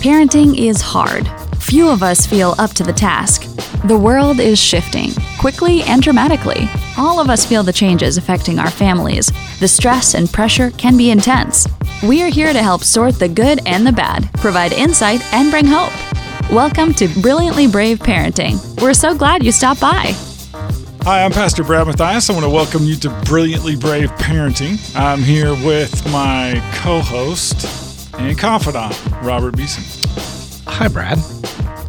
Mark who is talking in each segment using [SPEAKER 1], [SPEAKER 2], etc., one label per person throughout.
[SPEAKER 1] Parenting is hard. Few of us feel up to the task. The world is shifting, quickly and dramatically. All of us feel the changes affecting our families. The stress and pressure can be intense. We are here to help sort the good and the bad, provide insight, and bring hope. Welcome to Brilliantly Brave Parenting. We're so glad you stopped by.
[SPEAKER 2] Hi, I'm Pastor Brad Matthias. I want to welcome you to Brilliantly Brave Parenting. I'm here with my co host and confidant, Robert Beeson.
[SPEAKER 3] Hi, Brad.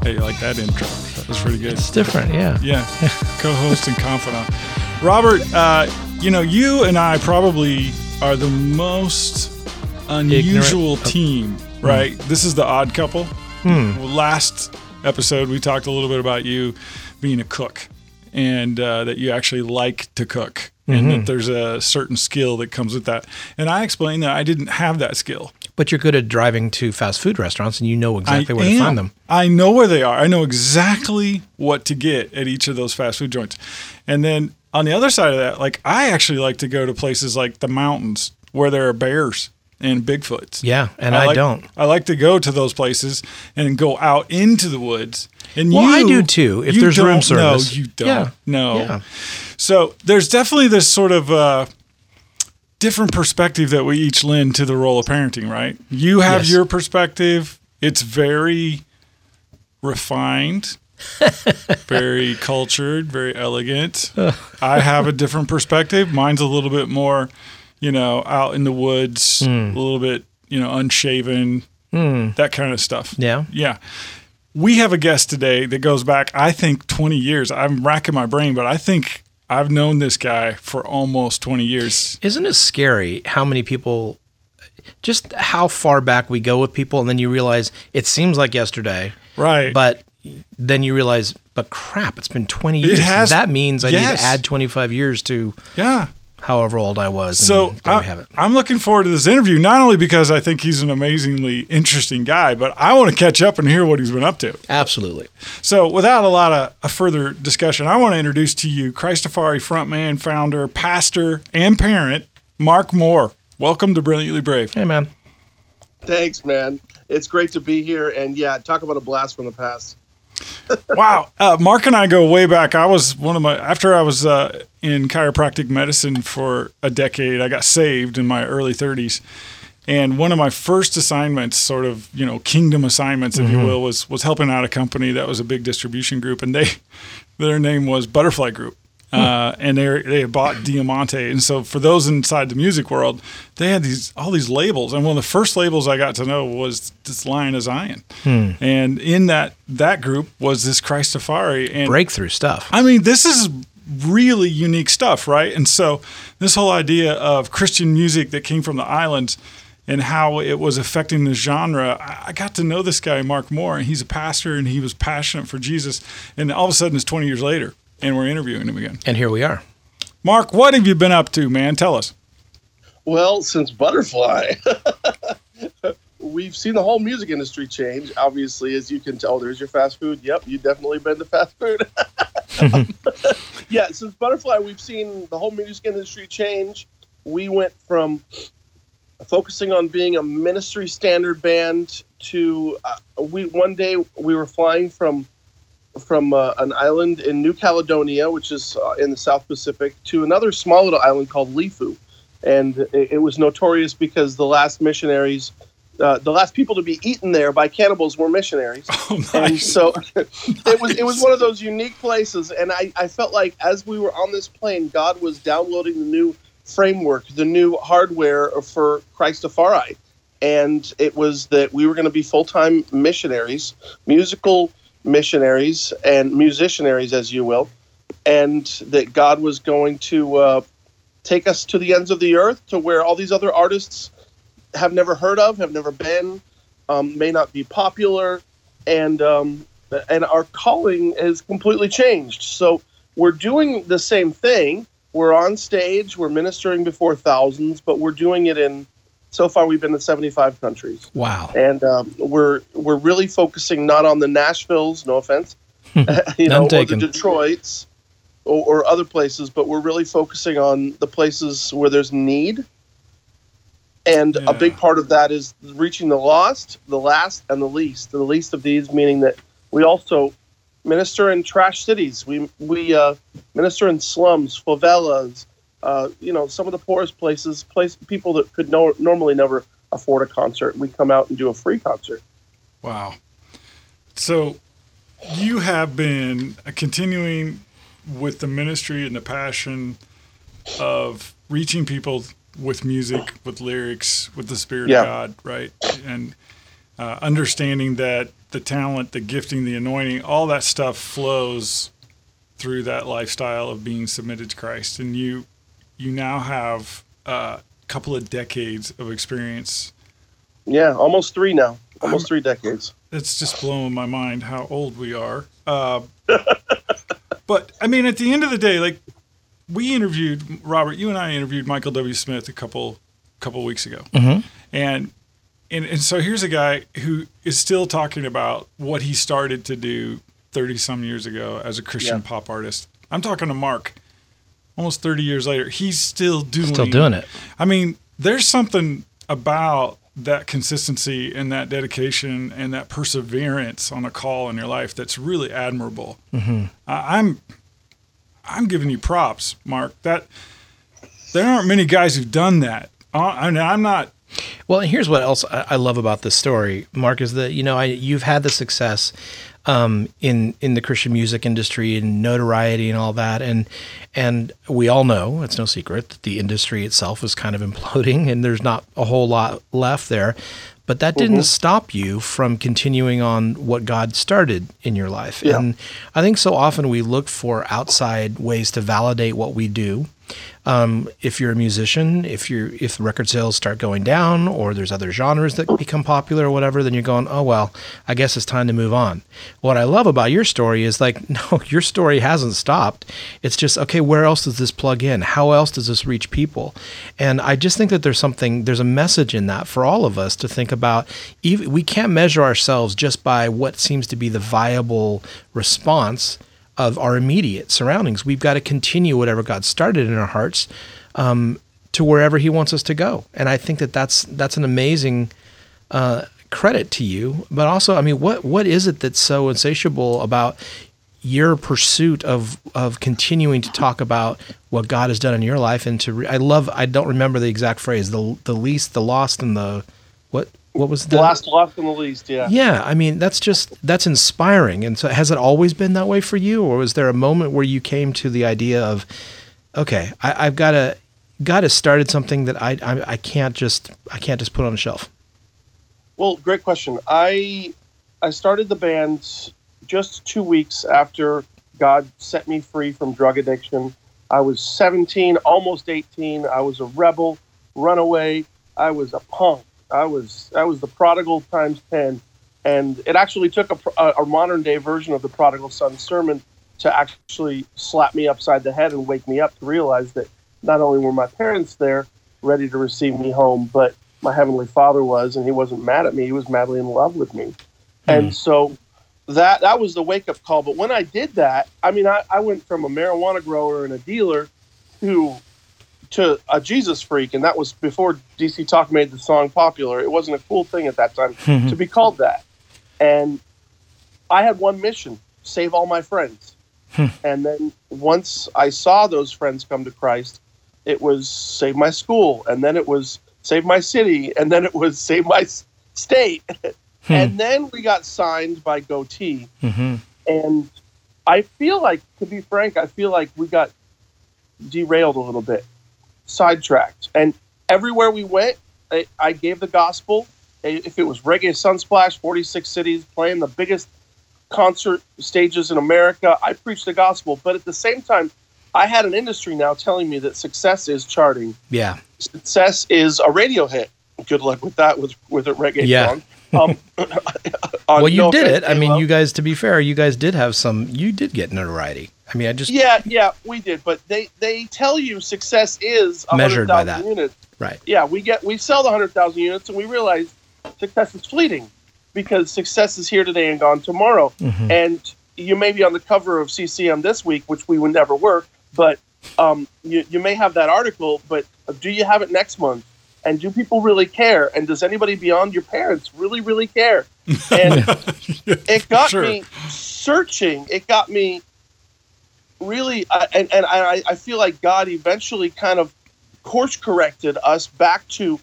[SPEAKER 2] Hey, you like that intro? That was pretty good.
[SPEAKER 3] It's different, yeah.
[SPEAKER 2] Yeah, co host and confidant. Robert, uh, you know, you and I probably are the most unusual
[SPEAKER 3] Ignorant.
[SPEAKER 2] team, right? This is the odd couple. Well, last episode, we talked a little bit about you being a cook and uh, that you actually like to cook Mm-hmm. and that there's a certain skill that comes with that. And I explained that I didn't have that skill.
[SPEAKER 3] But you're good at driving to fast food restaurants and you know exactly
[SPEAKER 2] I
[SPEAKER 3] where to find them.
[SPEAKER 2] I know where they are. I know exactly what to get at each of those fast food joints. And then on the other side of that, like I actually like to go to places like the mountains where there are bears and Bigfoots.
[SPEAKER 3] Yeah, and I,
[SPEAKER 2] like,
[SPEAKER 3] don't.
[SPEAKER 2] I like to go to those places and go out into the woods. And
[SPEAKER 3] Well, I
[SPEAKER 2] you-
[SPEAKER 3] do too, if there's room service.
[SPEAKER 2] No, you don't.
[SPEAKER 3] Yeah,
[SPEAKER 2] No.
[SPEAKER 3] yeah.
[SPEAKER 2] So there's definitely this sort of uh, different perspective that we each lend to the role of parenting, right? You have
[SPEAKER 3] Yes.
[SPEAKER 2] your perspective. It's very refined, very cultured, very elegant. I have a different perspective. Mine's a little bit more, you know, out in the woods,
[SPEAKER 3] Hmm.
[SPEAKER 2] a little bit, you know, unshaven, that kind of stuff.
[SPEAKER 3] Yeah.
[SPEAKER 2] Yeah. We have a guest today that goes back, I think, 20 years. I'm racking my brain, but I think I've known this guy for almost 20 years.
[SPEAKER 3] Isn't it scary how many people, just how far back we go with people, and then you realize it seems like yesterday,
[SPEAKER 2] Right.
[SPEAKER 3] but then you realize, but crap, it's been 20 years.
[SPEAKER 2] has-
[SPEAKER 3] that means I need to add 25 years to
[SPEAKER 2] yeah.
[SPEAKER 3] However old I was.
[SPEAKER 2] So
[SPEAKER 3] there we
[SPEAKER 2] I,
[SPEAKER 3] have it.
[SPEAKER 2] I'm looking forward to this interview, not only because I think he's an amazingly interesting guy, but I want to catch up and hear what he's been up to.
[SPEAKER 3] Absolutely.
[SPEAKER 2] So, without a lot of a further discussion, I want to introduce to you Christafari frontman, founder, pastor, and parent, Mark Mohr. Welcome to Brilliantly Brave.
[SPEAKER 3] Hey, man.
[SPEAKER 4] Thanks, man. It's great to be here. And yeah, talk about a blast from the past.
[SPEAKER 2] Wow. Uh, Mark and I go way back. I was one of my, after I was uh, in chiropractic medicine for a decade, I got saved in my early 30s. And one of my first assignments, sort of, you know, kingdom assignments, if you will, was was helping out a company that was a big distribution group, and they, their name was Butterfly Group, uh, and they they had bought Diamante, and so for those inside the music world, they had these all these labels, and one of the first labels I got to know was this Lion of Zion, and in that that group was this Christafari, and
[SPEAKER 3] Breakthrough stuff.
[SPEAKER 2] I mean, this is really unique stuff, right? And so, this whole idea of Christian music that came from the islands and how it was affecting the genre, I I got to know this guy, Mark Mohr, and he's a pastor and he was passionate for Jesus. And all of a sudden, it's 20 years later, and we're interviewing him again.
[SPEAKER 3] And here we are.
[SPEAKER 2] Mark, what have you been up to, man? Tell us.
[SPEAKER 4] Well, since Butterfly, we've seen the whole music industry change. Obviously, as you can tell, there's your fast food. Yep, you've definitely been to fast food. Yeah, since Butterfly, we've seen the whole music industry change. We went from focusing on being a ministry standard band to uh, we one day we were flying from from uh, an island in New Caledonia, which is uh, in the South Pacific, to another small little island called Lifu, and it, it was notorious because the last missionaries, uh, the last people to be eaten there by cannibals were missionaries.
[SPEAKER 2] Oh,
[SPEAKER 4] And
[SPEAKER 2] nice.
[SPEAKER 4] so it was it was one of those unique places, and I, I felt like as we were on this plane, God was downloading the new framework, the new hardware for Christafari, and it was that we were going to be full time missionaries, musical missionaries, and musicianaries, as you will, and that God was going to uh, take us to the ends of the earth, to where all these other artists have never heard of, have never been, um, may not be popular, and um, and our calling has completely changed. So we're doing the same thing. We're on stage. We're ministering before thousands, but we're doing it in. So far, we've been to 75 countries,
[SPEAKER 3] Wow.
[SPEAKER 4] and um, we're we're really focusing not on the Nashvilles, no offense, you know, or the. Detroits, or, or other places, but we're really focusing on the places where there's need And
[SPEAKER 2] Yeah.
[SPEAKER 4] a big part of that is reaching the lost, the last, and the least. The least of these meaning that we also minister in trash cities. We we uh, minister in slums, favelas. Uh, you know, some of the poorest places, place people that could no, normally never afford a concert. We come out and do a free concert.
[SPEAKER 2] Wow. So you have been continuing with the ministry and the passion of reaching people with music, with lyrics, with the Spirit
[SPEAKER 4] Yeah.
[SPEAKER 2] of God, right? And uh, understanding that the talent, the gifting, the anointing, all that stuff flows through that lifestyle of being submitted to Christ. And you, you now have a couple of decades of experience
[SPEAKER 4] Yeah, almost three now. Almost three decades.
[SPEAKER 2] it's just blowing my mind how old we are. Uh, but I mean, at the end of the day, like we interviewed Robert, you and I interviewed Michael W. Smith a couple couple weeks ago,
[SPEAKER 3] Mhm.
[SPEAKER 2] and and and so here's a guy who is still talking about what he started to do thirty some years ago as a Christian
[SPEAKER 4] Yeah.
[SPEAKER 2] pop artist. I'm talking to Mark. Almost 30 years later, he's still doing
[SPEAKER 3] Still doing it.
[SPEAKER 2] I mean, there's something about that consistency and that dedication and that perseverance on a call in your life that's really admirable. Mm-hmm. I, I'm I'm giving you props, Mark. That there aren't many guys who've done that. Uh, I mean, I'm not.
[SPEAKER 3] Well, and here's what else I I love about this story, Mark, is that you know I, you've had the success um, in in the Christian music industry and notoriety and all that, and and we all know it's no secret that the industry itself is kind of imploding, and there's not a whole lot left there. But that didn't stop you from continuing on what God started in your life.
[SPEAKER 4] Yeah.
[SPEAKER 3] And I think so often we look for outside ways to validate what we do. Um, if you're a musician, if you're if record sales start going down, or there's other genres that become popular or whatever, then you're going, oh well, I guess it's time to move on. What I love about your story is like, no, your story hasn't stopped. It's just okay. Where else does this plug in? How else does this reach people? And I just think that there's something, there's a message in that for all of us to think about. Even we can't measure ourselves just by what seems to be the viable response of our immediate surroundings. We've got to continue whatever God started in our hearts um, to wherever He wants us to go. And I think that that's that's an amazing uh, credit to you. But also, I mean, what what is it that's so insatiable about your pursuit of of continuing to talk about what God has done in your life and to re- I love I don't remember the exact phrase the the least the lost and the what what was
[SPEAKER 4] The last lost and the least, yeah.
[SPEAKER 3] yeah, I mean that's just that's inspiring. And so, has it always been that way for you, or was there a moment where you came to the idea of, okay, I, I've got to, got to started something that I, I I can't just I can't just put on a shelf.
[SPEAKER 4] Well, great question. I I started the band just two weeks after God set me free from drug addiction. I was 17, almost 18. I was a rebel, runaway. I was a punk. I was I was the prodigal times ten, and it actually took a, a, a modern day version of the prodigal son sermon to actually slap me upside the head and wake me up to realize that not only were my parents there ready to receive me home, but my heavenly father was, and he wasn't mad at me. He was madly in love with me, hmm. and so that that was the wake up call. But when I did that, I mean, I, I went from a marijuana grower and a dealer to to a Jesus freak, and that was before DC Talk made the song popular. It wasn't a cool thing at that time mm-hmm. to be called that. And I had one mission: save all my friends. Hmm. and then once I saw those friends come to Christ, it was save my school, and then it was save my city, and then it was save my state. Hmm. and then we got signed by Gotee,
[SPEAKER 3] Mm-hmm.
[SPEAKER 4] and I feel like, to be frank, I feel like we got derailed a little bit, sidetracked. And everywhere we went, I, I gave the gospel. If it was Reggae Sunsplash, 46 cities playing the biggest concert stages in America, I preached the gospel. But at the same time, I had an industry now telling me that success is charting.
[SPEAKER 3] Yeah,
[SPEAKER 4] Success is a radio hit. Good luck with that with with a reggae
[SPEAKER 3] Yeah.
[SPEAKER 4] song. Um,
[SPEAKER 3] well, you
[SPEAKER 4] No
[SPEAKER 3] did it. I mean, you guys. To be fair, you guys did have some. You did get notoriety. I mean, I just
[SPEAKER 4] Yeah, yeah, we did, but they they tell you success is
[SPEAKER 3] Measured by that.
[SPEAKER 4] units.
[SPEAKER 3] right.
[SPEAKER 4] Yeah, we get we sell the hundred thousand units, and we realize success is fleeting because success is here today and gone tomorrow.
[SPEAKER 3] Mhm.
[SPEAKER 4] And you may be on the cover of CCM this week, which we would never work, but um, you you may have that article, but do you have it next month? And do people really care? And does anybody beyond your parents really, really care? And it got
[SPEAKER 2] Sure.
[SPEAKER 4] me searching. It got me really, uh, and, and I, I feel like God eventually kind of course corrected us back to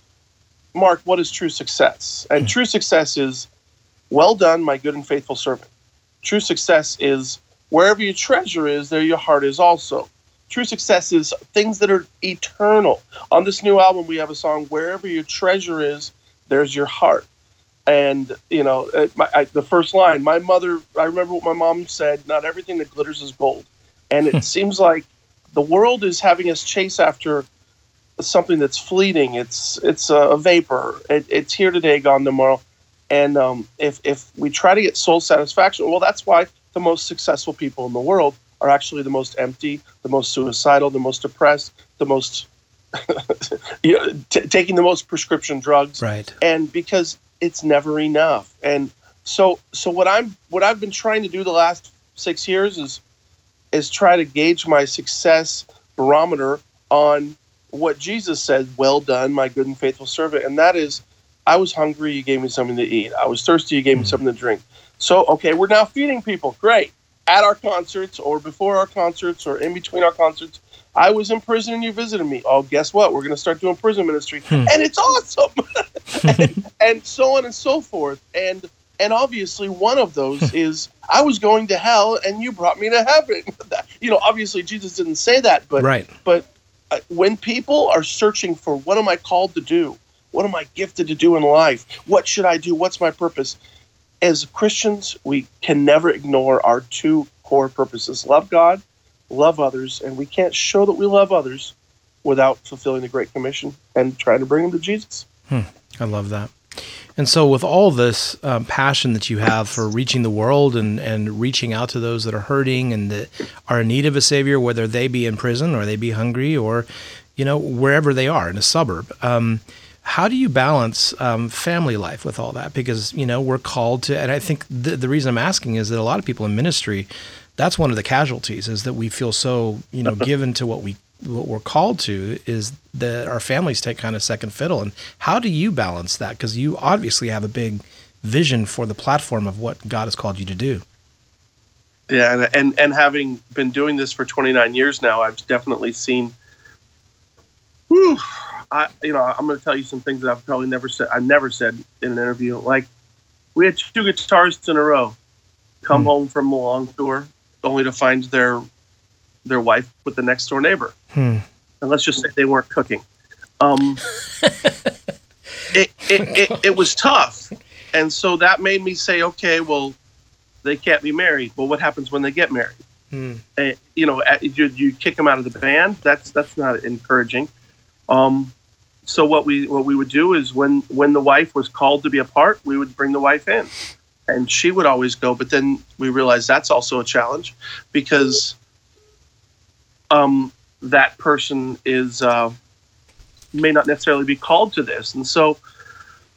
[SPEAKER 4] Mark, what is true success? And true success is, well done, my good and faithful servant. True success is, wherever your treasure is, there your heart is also. True success is things that are eternal. On this new album, we have a song, Wherever Your Treasure Is, There's Your Heart. And, you know, uh, my, I, the first line, my mother, I remember what my mom said, not everything that glitters is gold. And it seems like the world is having us chase after something that's fleeting. It's it's a vapor. It, it's here today, gone tomorrow. And um, if if we try to get soul satisfaction, well, that's why the most successful people in the world are actually the most empty, the most suicidal, the most depressed, the most you know, t- taking the most prescription drugs.
[SPEAKER 3] Right.
[SPEAKER 4] and because it's never enough. And so so what i'm what i've been trying to do the last six years is is try to gauge my success barometer on what jesus said well done my good and faithful servant. And that is i was hungry you gave me something to eat. I was thirsty you gave me hmm. something to drink. So okay we're now feeding people. Great at our concerts or before our concerts or in between our concerts I was in prison and you visited me. Oh, guess what? We're going to start doing prison ministry, and it's awesome. and, and so on and so forth. And and obviously, one of those is I was going to hell, and you brought me to heaven. You know, obviously, Jesus didn't say that, but
[SPEAKER 3] right.
[SPEAKER 4] but uh, when people are searching for what am I called to do? What am I gifted to do in life? What should I do? What's my purpose? As Christians, we can never ignore our two core purposes love God, love others, and we can't show that we love others without fulfilling the Great Commission and trying to bring them to Jesus.
[SPEAKER 3] I love that. And so, with all this um, passion that you have for reaching the world and, and reaching out to those that are hurting and that are in need of a savior, whether they be in prison or they be hungry or, you know, wherever they are in a suburb, um, how do you balance um, family life with all that? Because you know we're called to, and I think the, the reason I'm asking is that a lot of people in ministry, that's one of the casualties is that we feel so you know given to what we what we're called to is that our families take kind of second fiddle. And how do you balance that? Because you obviously have a big vision for the platform of what God has called you to do.
[SPEAKER 4] Yeah, and, and and having been doing this for 29 years now, I've definitely seen. Whew, I you know I'm going to tell you some things that I've probably never said. I never said in an interview. Like we had two guitarists in a row come
[SPEAKER 3] Hmm.
[SPEAKER 4] home from a long tour, only to find their their wife with the next door neighbor.
[SPEAKER 3] Hmm.
[SPEAKER 4] And let's just say they weren't cooking. Um, it, it, it, it was tough. And so that made me say, okay, well, they can't be married. Well, what happens when they get married?
[SPEAKER 3] Hmm.
[SPEAKER 4] Uh, you know, uh, you, you kick them out of the band. That's that's not encouraging. Um, so what we what we would do is when when the wife was called to be a part, we would bring the wife in, and she would always go. But then we realized that's also a challenge because um, that person is uh, may not necessarily be called to this, and so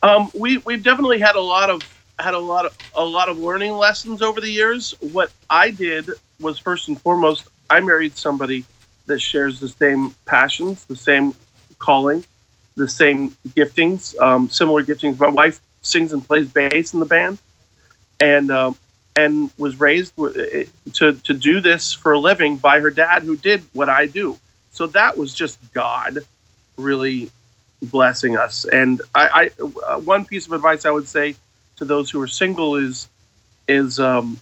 [SPEAKER 4] um, we we've definitely had a lot of had a lot of a lot of learning lessons over the years. What I did was first and foremost, I married somebody that shares the same passions, the same calling, the same giftings, um, similar giftings. My wife sings and plays bass in the band, and um, and was raised to to do this for a living by her dad, who did what I do. So that was just God, really blessing us. And I, I uh, one piece of advice I would say to those who are single is is um,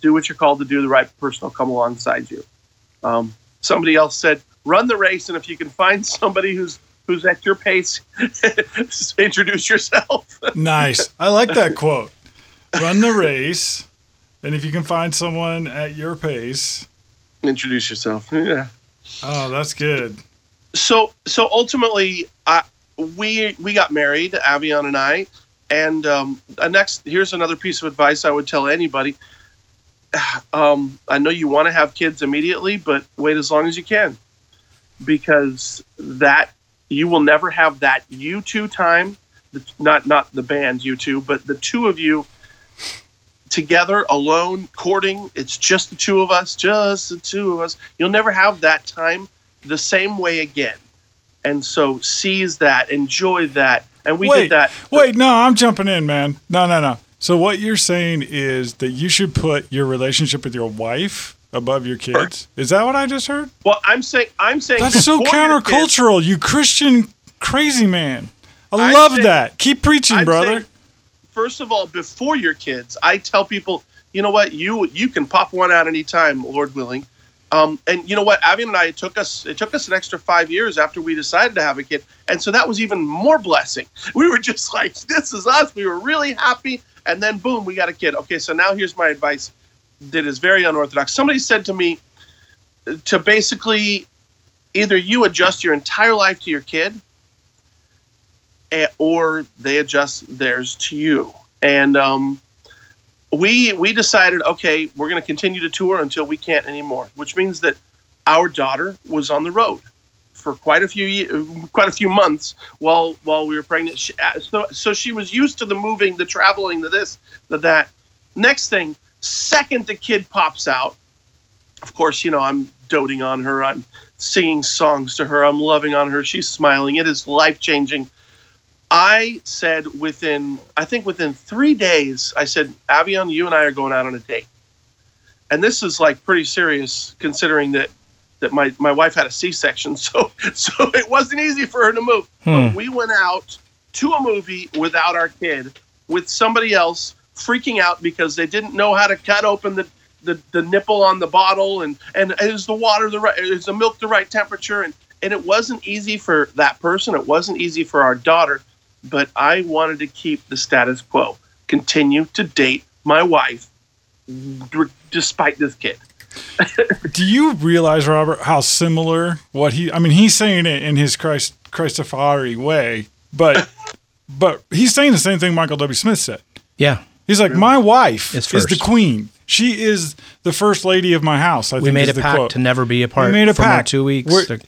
[SPEAKER 4] do what you're called to do. The right person will come alongside you. Um, somebody else said, run the race, and if you can find somebody who's who's at your pace, introduce yourself.
[SPEAKER 2] Nice. I like that quote. Run the race, and if you can find someone at your pace,
[SPEAKER 4] introduce yourself. Yeah.
[SPEAKER 2] oh, that's good.
[SPEAKER 4] so so ultimately I, we we got married Avion and i and um, next here's another piece of advice i would tell anybody um, i know you want to have kids immediately but wait as long as you can because that you will never have that you two time not not the band you two but the two of you together alone courting it's just the two of us just the two of us you'll never have that time the same way again and so seize that, enjoy that, and we
[SPEAKER 2] wait,
[SPEAKER 4] did that.
[SPEAKER 2] Wait, no, I'm jumping in, man. No, no, no. So what you're saying is that you should put your relationship with your wife above your kids. Is that what I just heard?
[SPEAKER 4] Well, I'm saying I'm saying
[SPEAKER 2] That's so
[SPEAKER 4] your kids-
[SPEAKER 2] countercultural, you Christian crazy man. I
[SPEAKER 4] I
[SPEAKER 2] love
[SPEAKER 4] say-
[SPEAKER 2] that. Keep preaching,
[SPEAKER 4] I'm
[SPEAKER 2] brother.
[SPEAKER 4] saying, first of all, before your kids, I tell people, you know what, you you can pop one out anytime, Lord willing. Um, and you know what, Avion and I it took us it took us an extra five years after we decided to have a kid, and so that was even more blessing. We were just like, this is us. We were really happy, and then boom, we got a kid. Okay, so now here's my advice that is very unorthodox. Somebody said to me to basically either you adjust your entire life to your kid eh, or they adjust theirs to you. And um, we we decided, okay, we're going to continue to tour until we can't anymore, which means that our daughter was on the road for quite a few quite a few months while while we were pregnant. She, uh, so so she was used to the moving, the traveling, the this, the that. Next thing, second the kid pops out, of course, you know I'm doting on her. I'm singing songs to her. I'm loving on her. She's smiling. It is life changing. I said within, I think within three days, I said, Avion, you and I are going out on a date. And this is like pretty serious considering that that my, my wife had a C-section, so so it wasn't easy for her to move. But hmm. we went out to a movie without our kid, with somebody else freaking out because they didn't know how to cut open the, the, the nipple on the bottle and, and is the water the right is the milk the right temperature and and it wasn't easy for that person it wasn't easy for our daughter but i wanted to keep the status quo continue to date my wife d- despite this kid
[SPEAKER 2] Do you realize, Robert, how similar what he? I mean, he's saying it in his Christ Christafari way, but but he's saying the same thing Michael W. Smith said.
[SPEAKER 3] Yeah.
[SPEAKER 2] He's like, my wife
[SPEAKER 3] Is
[SPEAKER 2] is, the queen. She is the first lady of my house. I
[SPEAKER 3] We
[SPEAKER 2] think
[SPEAKER 3] made
[SPEAKER 2] is
[SPEAKER 3] a
[SPEAKER 2] the
[SPEAKER 3] pact
[SPEAKER 2] quote.
[SPEAKER 3] to never be apart
[SPEAKER 2] we made a
[SPEAKER 3] for
[SPEAKER 2] pact.
[SPEAKER 3] two weeks.
[SPEAKER 2] We're-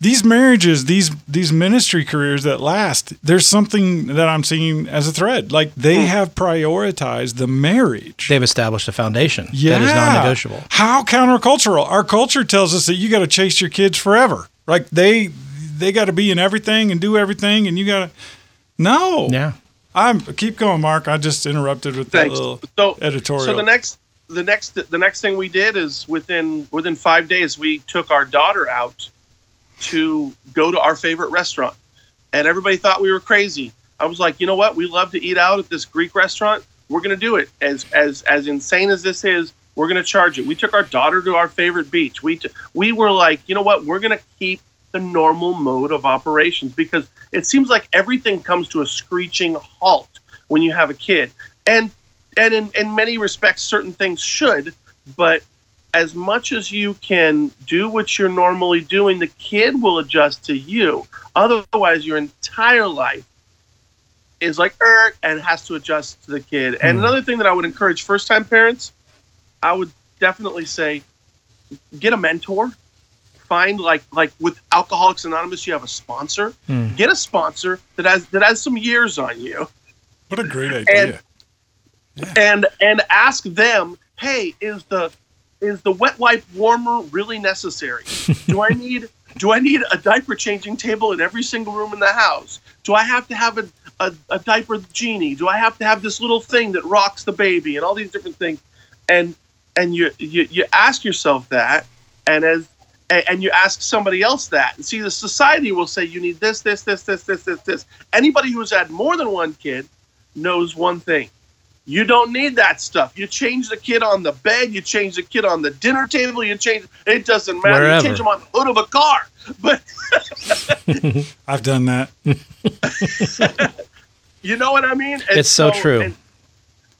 [SPEAKER 2] these marriages, these these ministry careers that last, there's something that I'm seeing as a thread. Like they
[SPEAKER 3] Hmm.
[SPEAKER 2] have prioritized the marriage.
[SPEAKER 3] They've established a foundation
[SPEAKER 2] Yeah.
[SPEAKER 3] that is non-negotiable.
[SPEAKER 2] How countercultural. Our culture tells us that you got to chase your kids forever. Like they they got to be in everything and do everything and you got to No.
[SPEAKER 3] Yeah.
[SPEAKER 2] I'm keep going, Mark. I just interrupted with that
[SPEAKER 4] Thanks.
[SPEAKER 2] little
[SPEAKER 4] So
[SPEAKER 2] editorial.
[SPEAKER 4] So the next, the next, the next thing we did is within within five days we took our daughter out to go to our favorite restaurant, and everybody thought we were crazy. I was like, you know what? We love to eat out at this Greek restaurant. We're gonna do it. As as as insane as this is, we're gonna charge it. We took our daughter to our favorite beach. We t- we were like, you know what? We're gonna keep the normal mode of operations because it seems like everything comes to a screeching halt when you have a kid. And and in, in many respects certain things should, but as much as you can do what you're normally doing, the kid will adjust to you. Otherwise your entire life is like er, and has to adjust to the kid. And
[SPEAKER 3] Hmm.
[SPEAKER 4] another thing that I would encourage first time parents, I would definitely say get a mentor find like like with alcoholics anonymous you have a sponsor.
[SPEAKER 3] Hmm.
[SPEAKER 4] get a sponsor that has that has some years on you.
[SPEAKER 2] What a great idea.
[SPEAKER 4] and and ask them hey is the is the wet wipe warmer really necessary? Do i need do i need a diaper changing table in every single room in the house? Do i have to have a, a, a diaper genie? Do i have to have this little thing that rocks the baby? And all these different things. And and you you, you ask yourself that. And as and and you ask somebody else that and see the society will say you need this this this this this this this anybody who's had more than one kid knows one thing you don't need that stuff. You change the kid on the bed, you change the kid on the dinner table, you change it doesn't matter.
[SPEAKER 3] Wherever.
[SPEAKER 4] You change them on the hood of a car. But
[SPEAKER 2] I've done that.
[SPEAKER 4] you know what I mean? And
[SPEAKER 3] It's so true.
[SPEAKER 4] And,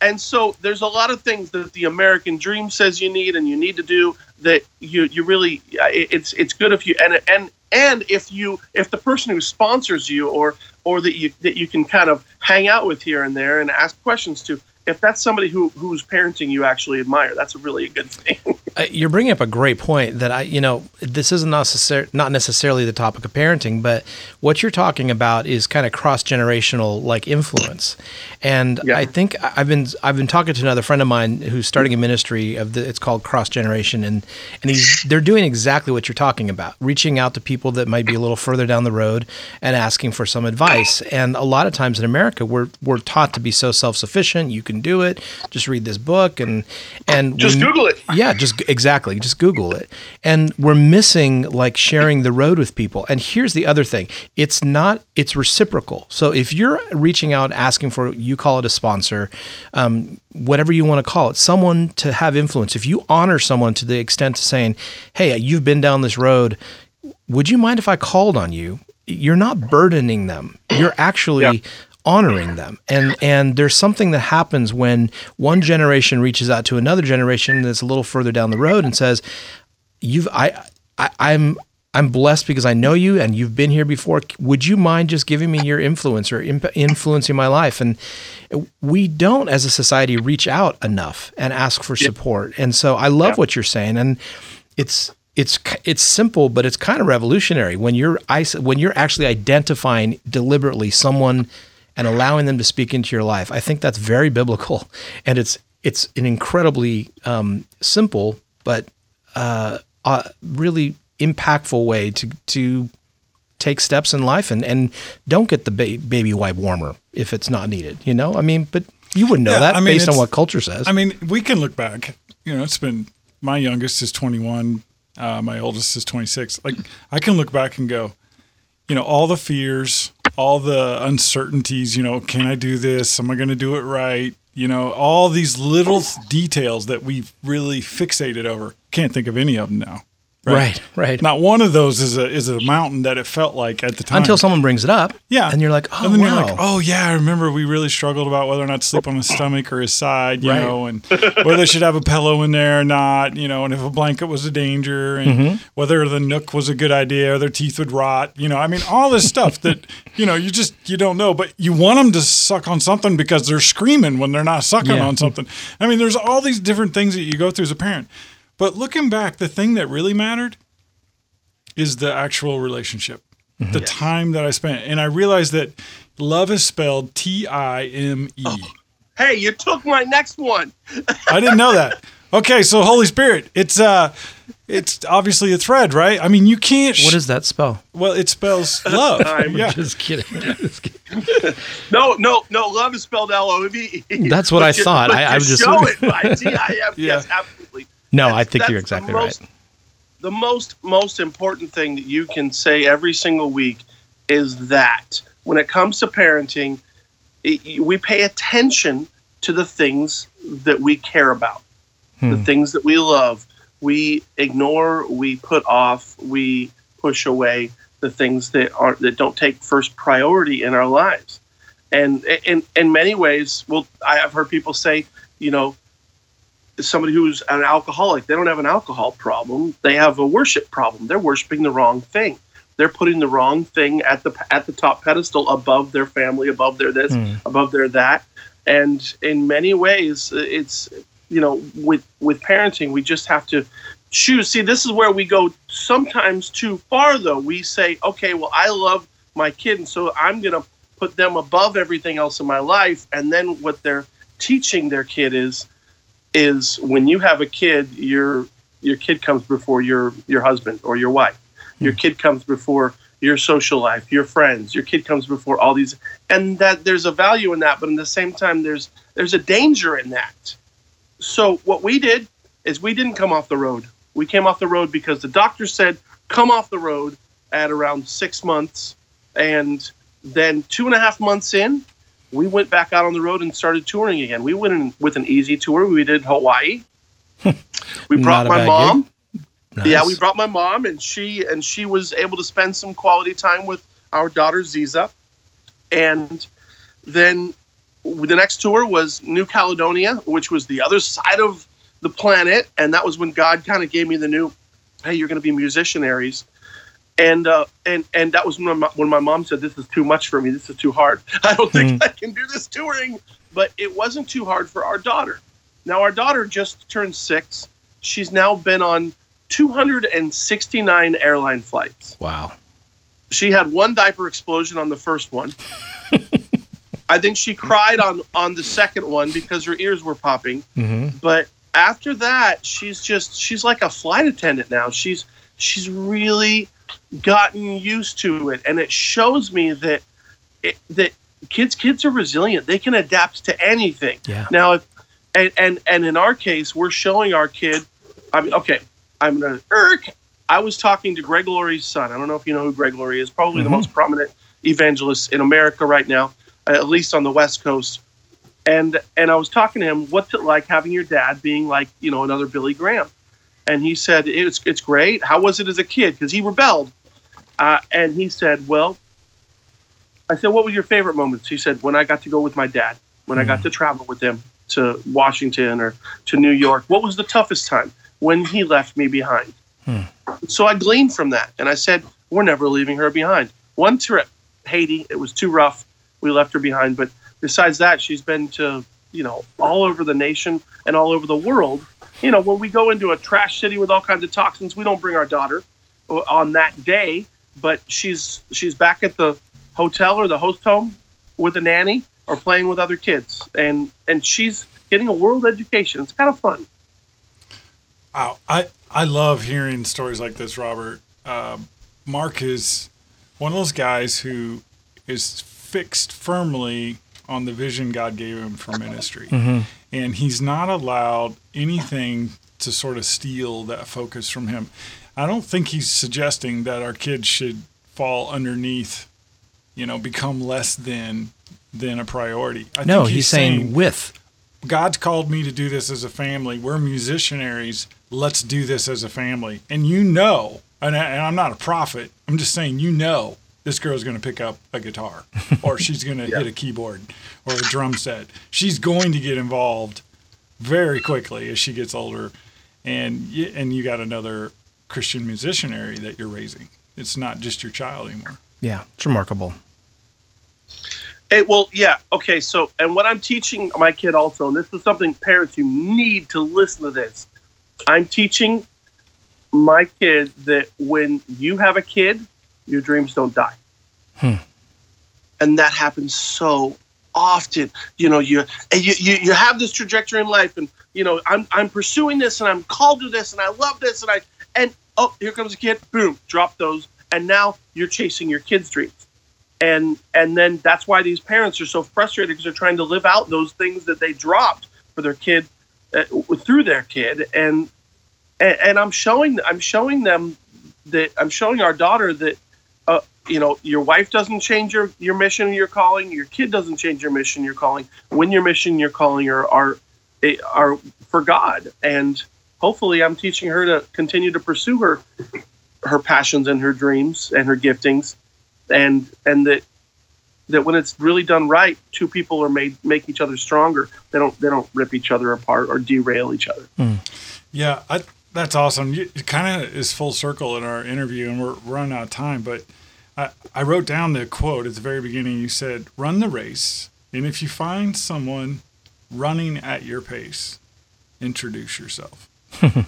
[SPEAKER 4] and so there's a lot of things that the American dream says you need and you need to do that you you really it's it's good if you and and and if you if the person who sponsors you or or that you that you can kind of hang out with here and there and ask questions to if that's somebody who who's parenting you actually admire, that's a really a good thing.
[SPEAKER 3] Uh, you're bringing up a great point that I, you know, this is not necessar- not necessarily the topic of parenting, but what you're talking about is kind of cross generational like influence. And
[SPEAKER 4] Yeah.
[SPEAKER 3] I think I've been I've been talking to another friend of mine who's starting a ministry of the it's called Cross Generation, and and he's they're doing exactly what you're talking about, reaching out to people that might be a little further down the road and asking for some advice. And a lot of times in America, we're we're taught to be so self sufficient. You can do it. Just read this book and and
[SPEAKER 4] Just
[SPEAKER 3] we-
[SPEAKER 4] Google it.
[SPEAKER 3] yeah, just exactly. Just Google it. And we're missing like sharing the road with people. And here's the other thing it's not, it's reciprocal. So if you're reaching out asking for, you call it a sponsor, um, whatever you want to call it, someone to have influence, if you honor someone to the extent of saying, hey, you've been down this road, would you mind if I called on you? You're not burdening them. You're actually
[SPEAKER 4] Yeah.
[SPEAKER 3] Honoring them. And and there's something that happens when one generation reaches out to another generation that's a little further down the road and says, "You've I, I I'm I'm blessed because I know you and you've been here before. Would you mind just giving me your influence or imp- influencing my life?" And we don't, as a society, reach out enough and ask for support. And so I love
[SPEAKER 4] Yeah.
[SPEAKER 3] what you're saying, and it's it's it's simple, but it's kind of revolutionary when you're when you're actually identifying deliberately someone and allowing them to speak into your life. I think that's very biblical, and it's it's an incredibly um, simple but uh, uh, really impactful way to to take steps in life and and don't get the ba- baby wipe warmer if it's not needed. You know, I mean, but you wouldn't know
[SPEAKER 2] Yeah,
[SPEAKER 3] that
[SPEAKER 2] I mean,
[SPEAKER 3] based on what culture says.
[SPEAKER 2] I mean, we can look back. You know, it's been my youngest is 21, uh, my oldest is 26. Like, I can look back and go, you know, all the fears, all the uncertainties. You know, can I do this? Am I going to do it right? You know, all these little details that we've really fixated over. Can't think of any of them now.
[SPEAKER 3] Right, right.
[SPEAKER 2] Not one of those is a is a mountain that it felt like at the time.
[SPEAKER 3] Until someone brings it up,
[SPEAKER 2] Yeah.
[SPEAKER 3] and you're like, oh
[SPEAKER 2] and then
[SPEAKER 3] wow,
[SPEAKER 2] you're like, oh yeah, I remember we really struggled about whether or not to sleep on his stomach or his side, you
[SPEAKER 3] Right.
[SPEAKER 2] know, and whether they should have a pillow in there or not, you know, and if a blanket was a danger, and
[SPEAKER 3] Mm-hmm.
[SPEAKER 2] whether the nook was a good idea or their teeth would rot, you know, I mean, all this stuff that you know you just you don't know, but you want them to suck on something because they're screaming when they're not sucking
[SPEAKER 3] Yeah.
[SPEAKER 2] on something. I mean, there's all these different things that you go through as a parent, but looking back, the thing that really mattered is the actual relationship,
[SPEAKER 3] Mm-hmm.
[SPEAKER 2] the time that I spent. And I realized that love is spelled T I M E.
[SPEAKER 3] Oh.
[SPEAKER 4] hey, you took my next one.
[SPEAKER 2] I didn't know that. Okay, so Holy Spirit, it's uh it's obviously a thread, right? I mean, you can't sh-
[SPEAKER 3] what does that spell?
[SPEAKER 2] well, it spells love.
[SPEAKER 4] I'm
[SPEAKER 2] yeah.
[SPEAKER 3] Just kidding.
[SPEAKER 4] No, no, no. Love is spelled L O V E.
[SPEAKER 3] That's what I
[SPEAKER 4] you-
[SPEAKER 3] thought. I- I was just-
[SPEAKER 4] show it by T I M. Yes, absolutely.
[SPEAKER 3] No,
[SPEAKER 4] That's-
[SPEAKER 3] I think you're
[SPEAKER 4] that's the
[SPEAKER 3] exactly
[SPEAKER 4] most-
[SPEAKER 3] right.
[SPEAKER 4] the most most important thing that you can say every single week is that when it comes to parenting it, we pay attention to the things that we care about the
[SPEAKER 3] Hmm.
[SPEAKER 4] things that we love we ignore we put off we push away the things that aren't that don't take first priority in our lives and in in many ways well i have heard people say you know somebody who's an alcoholic, they don't have an alcohol problem. They have a worship problem. They're worshiping the wrong thing. They're putting the wrong thing at the at the top pedestal above their family, above their this,
[SPEAKER 3] Hmm.
[SPEAKER 4] above their that. And in many ways, it's you know with with parenting, we just have to choose. See, this is where we go sometimes too far. Though we say, okay, well, I love my kid, and so I'm gonna put them above everything else in my life. And then what they're teaching their kid is is when you have a kid, your your kid comes before your your husband or your wife. Hmm. Your kid comes before your social life, your friends. Your kid comes before all these, and that there's a value in that, but at the same time, there's there's a danger in that. So what we did is we didn't come off the road. We came off the road because the doctor said come off the road at around six months, and then two and a half months in, we went back out on the road and started touring again. We went in with an easy tour. We did Hawaii. we brought my mom.
[SPEAKER 3] Nice.
[SPEAKER 4] Yeah, we brought my mom, and she and she was able to spend some quality time with our daughter Ziza. And then the next tour was New Caledonia, which was the other side of the planet, and that was when God kind of gave me the new, "Hey, you're going to be musicianaries." And uh, and and that was when my, when my mom said, "This is too much for me. This is too hard. I don't think I can do this touring." But it wasn't too hard for our daughter. Now our daughter just turned six. She's now been on 269 airline flights.
[SPEAKER 3] Wow.
[SPEAKER 4] She had one diaper explosion on the first one. I think she cried on on the second one because her ears were popping.
[SPEAKER 3] hmm
[SPEAKER 4] But after that, she's just she's like a flight attendant now. She's she's really gotten used to it, and it shows me that it, that kids kids are resilient. They can adapt to anything.
[SPEAKER 3] Yeah.
[SPEAKER 4] Now, if and and and in our case, we're showing our kid. I mean, okay, I'm gonna. Eric, I was talking to Greg Laurie's son. I don't know if you know who Greg Laurie is. Probably the
[SPEAKER 3] Mhm.
[SPEAKER 4] most prominent evangelist in America right now, at least on the West Coast. And and I was talking to him. What's it like having your dad being like you know another Billy Graham? And he said it's it's great. How was it as a kid? Because he rebelled. Uh, and he said, well, I said, what was your favorite moments? He said, when I got to go with my dad, when I got to travel with him to Washington or to New York. What was the toughest time? When he left me behind.
[SPEAKER 3] Hmm.
[SPEAKER 4] So I gleaned from that, and I said, we're never leaving her behind. One trip, Haiti, it was too rough. We left her behind, but besides that, she's been to you know all over the nation and all over the world. You know, when we go into a trash city with all kinds of toxins, we don't bring our daughter on that day, but she's she's back at the hotel or the host home with a nanny or playing with other kids, and and she's getting a world education. It's kind of fun.
[SPEAKER 2] Wow, I I love hearing stories like this, Robert. Um, Mark is one of those guys who is fixed firmly on the vision God gave him for ministry, mm-hmm. and he's not allowed anything to sort of steal that focus from him. I don't think he's suggesting that our kids should fall underneath, you know, become less than than a priority. I
[SPEAKER 3] No,
[SPEAKER 2] think
[SPEAKER 3] he's, saying, with.
[SPEAKER 2] God's called me to do this as a family. We're musicianaries. Let's do this as a family. And you know, and, I, and I'm not a prophet. I'm just saying, you know, this girl's going to pick up a guitar, or she's going to hit a keyboard, or a drum set. She's going to get involved very quickly as she gets older, and y- and you got another Christian musicianary that you're raising. It's not just your child anymore.
[SPEAKER 3] Yeah, it's remarkable.
[SPEAKER 4] Hey, well, yeah, okay. So, and what I'm teaching my kid also, and this is something parents you need to listen to this. I'm teaching my kid that when you have a kid, your dreams don't die,
[SPEAKER 3] Hmm.
[SPEAKER 4] and that happens so often. You know, you you, you you have this trajectory in life, and you know, I'm I'm pursuing this, and I'm called to this, and I love this, and I and oh, here comes a kid, boom, drop those, and now you're chasing your kid's dreams and and then that's why these parents are so frustrated because they're trying to live out those things that they dropped for their kid uh, through their kid and, and and I'm showing I'm showing them that I'm showing our daughter that you know your wife doesn't change your your mission and your calling your kid doesn't change your mission your calling when your mission and your calling are are eh, are for God and hopefully I'm teaching her to continue to pursue her her passions and her dreams and her giftings and and that that when it's really done right, two people are made make each other stronger. They don't they don't rip each other apart or derail each other. Hmm.
[SPEAKER 2] Yeah, I, that's awesome. You, it kind of is full circle in our interview, and we're running out of time. But I, I wrote down the quote at the very beginning. You said, "Run the race, and if you find someone running at your pace, introduce yourself." and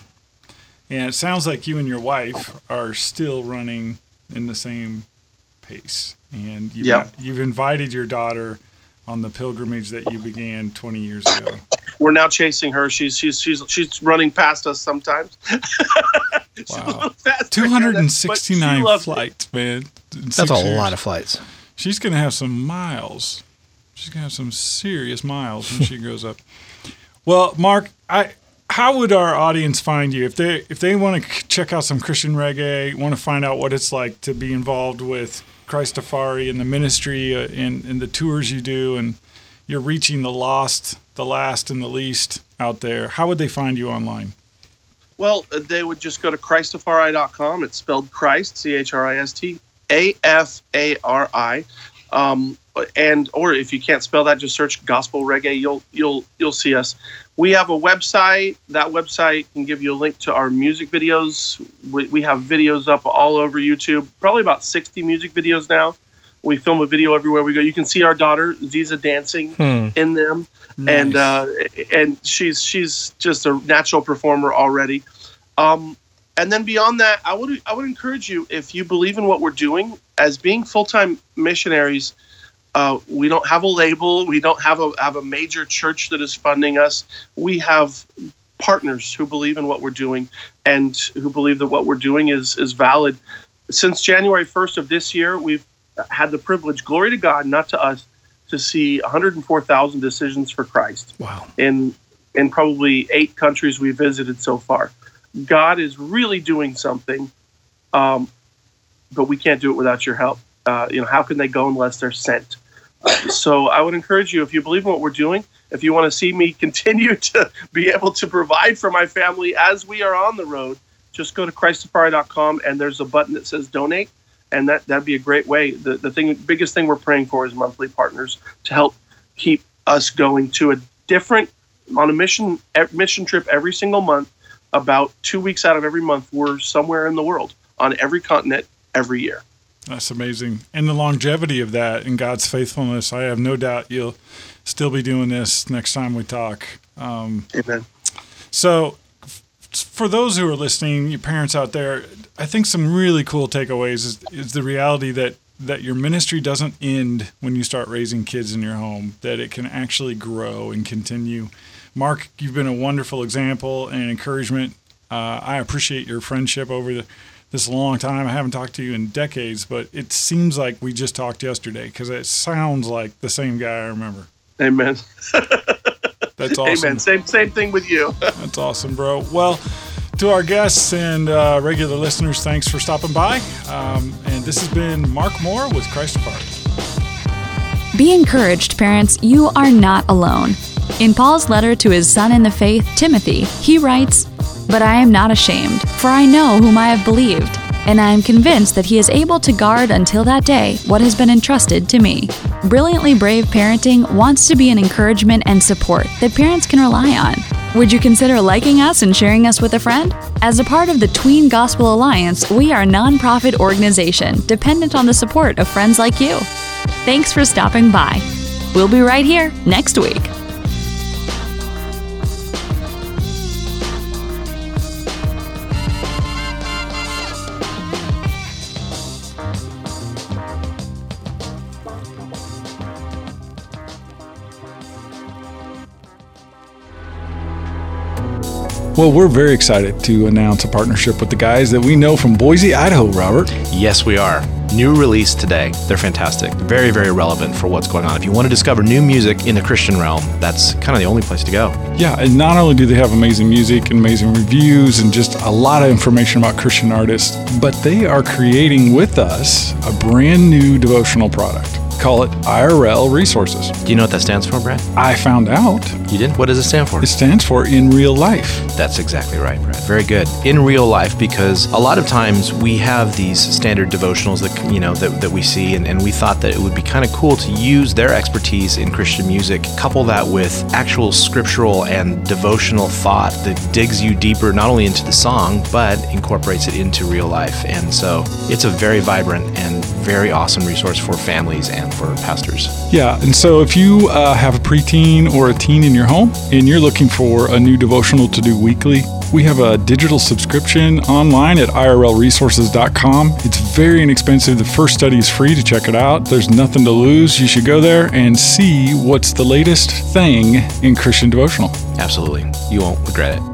[SPEAKER 2] it sounds like you and your wife are still running in the same pace, and you've,
[SPEAKER 4] Yep.
[SPEAKER 2] you've invited your daughter on the pilgrimage that you began 20 years ago.
[SPEAKER 4] We're now chasing her. She's she's she's she's running past us sometimes.
[SPEAKER 2] Wow.
[SPEAKER 4] little faster, but she
[SPEAKER 2] 269
[SPEAKER 4] loves it.
[SPEAKER 2] flights, man.
[SPEAKER 3] That's
[SPEAKER 2] six
[SPEAKER 3] a
[SPEAKER 2] years.
[SPEAKER 3] lot of flights.
[SPEAKER 2] She's gonna have some miles. She's gonna have some serious miles when she grows up. Well, Mark, I how would our audience find you if they if they want to check out some Christian reggae, want to find out what it's like to be involved with Christafari and the ministry uh, and, and the tours you do, and you're reaching the lost, the last, and the least out there. How would they find you online?
[SPEAKER 4] Well, uh, they would just go to Christafari.com. It's spelled Christ, C H R I S T A F A R I. Um, and or if you can't spell that, just search gospel reggae. You'll you'll you'll see us. We have a website. That website can give you a link to our music videos. We, we have videos up all over YouTube. Probably about 60 music videos now. We film a video everywhere we go. You can see our daughter Ziza dancing
[SPEAKER 3] Hmm.
[SPEAKER 4] in them, and uh, and she's she's just a natural performer already. Um, and then beyond that, I would I would encourage you if you believe in what we're doing as being full time missionaries. Uh, we don't have a label. We don't have a have a major church that is funding us. We have partners who believe in what we're doing and who believe that what we're doing is is valid. Since January 1st of this year, we've had the privilege, glory to God, not to us, to see 104,000 decisions for Christ
[SPEAKER 3] Wow.
[SPEAKER 4] in in probably eight countries we visited so far. God is really doing something, um, but we can't do it without your help. Uh, you know, how can they go unless they're sent? So I would encourage you, if you believe in what we're doing, if you want to see me continue to be able to provide for my family as we are on the road, just go to christafari.com and there's a button that says donate, and that that'd be a great way. The the thing, biggest thing we're praying for is monthly partners to help keep us going to a different on a mission mission trip every single month. About two weeks out of every month, we're somewhere in the world on every continent every year.
[SPEAKER 2] That's amazing. And the longevity of that and God's faithfulness, I have no doubt you'll still be doing this next time we talk. Um,
[SPEAKER 4] Amen.
[SPEAKER 2] so, f- for those who are listening, your parents out there, I think some really cool takeaways is, is the reality that that your ministry doesn't end when you start raising kids in your home, that it can actually grow and continue. Mark, you've been a wonderful example and encouragement. Uh, I appreciate your friendship over the, this a long time. I haven't talked to you in decades, but it seems like we just talked yesterday because it sounds like the same guy I remember.
[SPEAKER 4] Amen.
[SPEAKER 2] That's awesome.
[SPEAKER 4] Amen. Same same thing with you.
[SPEAKER 2] That's awesome, bro. Well, to our guests and uh, regular listeners, thanks for stopping by. Um, and this has been Mark Mohr with Christafari.
[SPEAKER 1] Be encouraged, parents, you are not alone. In Paul's letter to his son in the faith, Timothy, he writes, But I am not ashamed, for I know whom I have believed, and I am convinced that he is able to guard until that day what has been entrusted to me. Brilliantly Brave Parenting wants to be an encouragement and support that parents can rely on. Would you consider liking us and sharing us with a friend? As a part of the Tween Gospel Alliance, we are a nonprofit organization dependent on the support of friends like you. Thanks for stopping by. We'll be right here next week.
[SPEAKER 2] Well, we're very excited to announce a partnership with the guys that we know from Boise, Idaho, Robert.
[SPEAKER 3] Yes, we are. New release today. They're fantastic. Very, very relevant for what's going on. If you want to discover new music in the Christian realm, that's kind of the only place to go.
[SPEAKER 2] Yeah, and not only do they have amazing music and amazing reviews and just a lot of information about Christian artists, but they are creating with us a brand new devotional product. Call it IRL Resources.
[SPEAKER 3] Do you know what that stands for, Brad?
[SPEAKER 2] I found out
[SPEAKER 3] You didn't? What does it stand for?
[SPEAKER 2] it stands for in real life.
[SPEAKER 3] That's exactly right, Brad. Very good. In real life, because a lot of times we have these standard devotionals that you know that, that we see, and, and we thought that it would be kind of cool to use their expertise in Christian music, couple that with actual scriptural and devotional thought that digs you deeper not only into the song but incorporates it into real life. And so it's a very vibrant and very awesome resource for families and for pastors.
[SPEAKER 2] Yeah, and so if you uh, have a preteen or a teen in your home and you're looking for a new devotional to do weekly, we have a digital subscription online at irlresources.com. It's very inexpensive. The first study is free to check it out. There's nothing to lose. You should go there and see what's the latest thing in Christian devotional.
[SPEAKER 3] Absolutely. You won't regret it.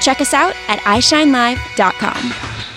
[SPEAKER 5] Check us out at iShineLive.com.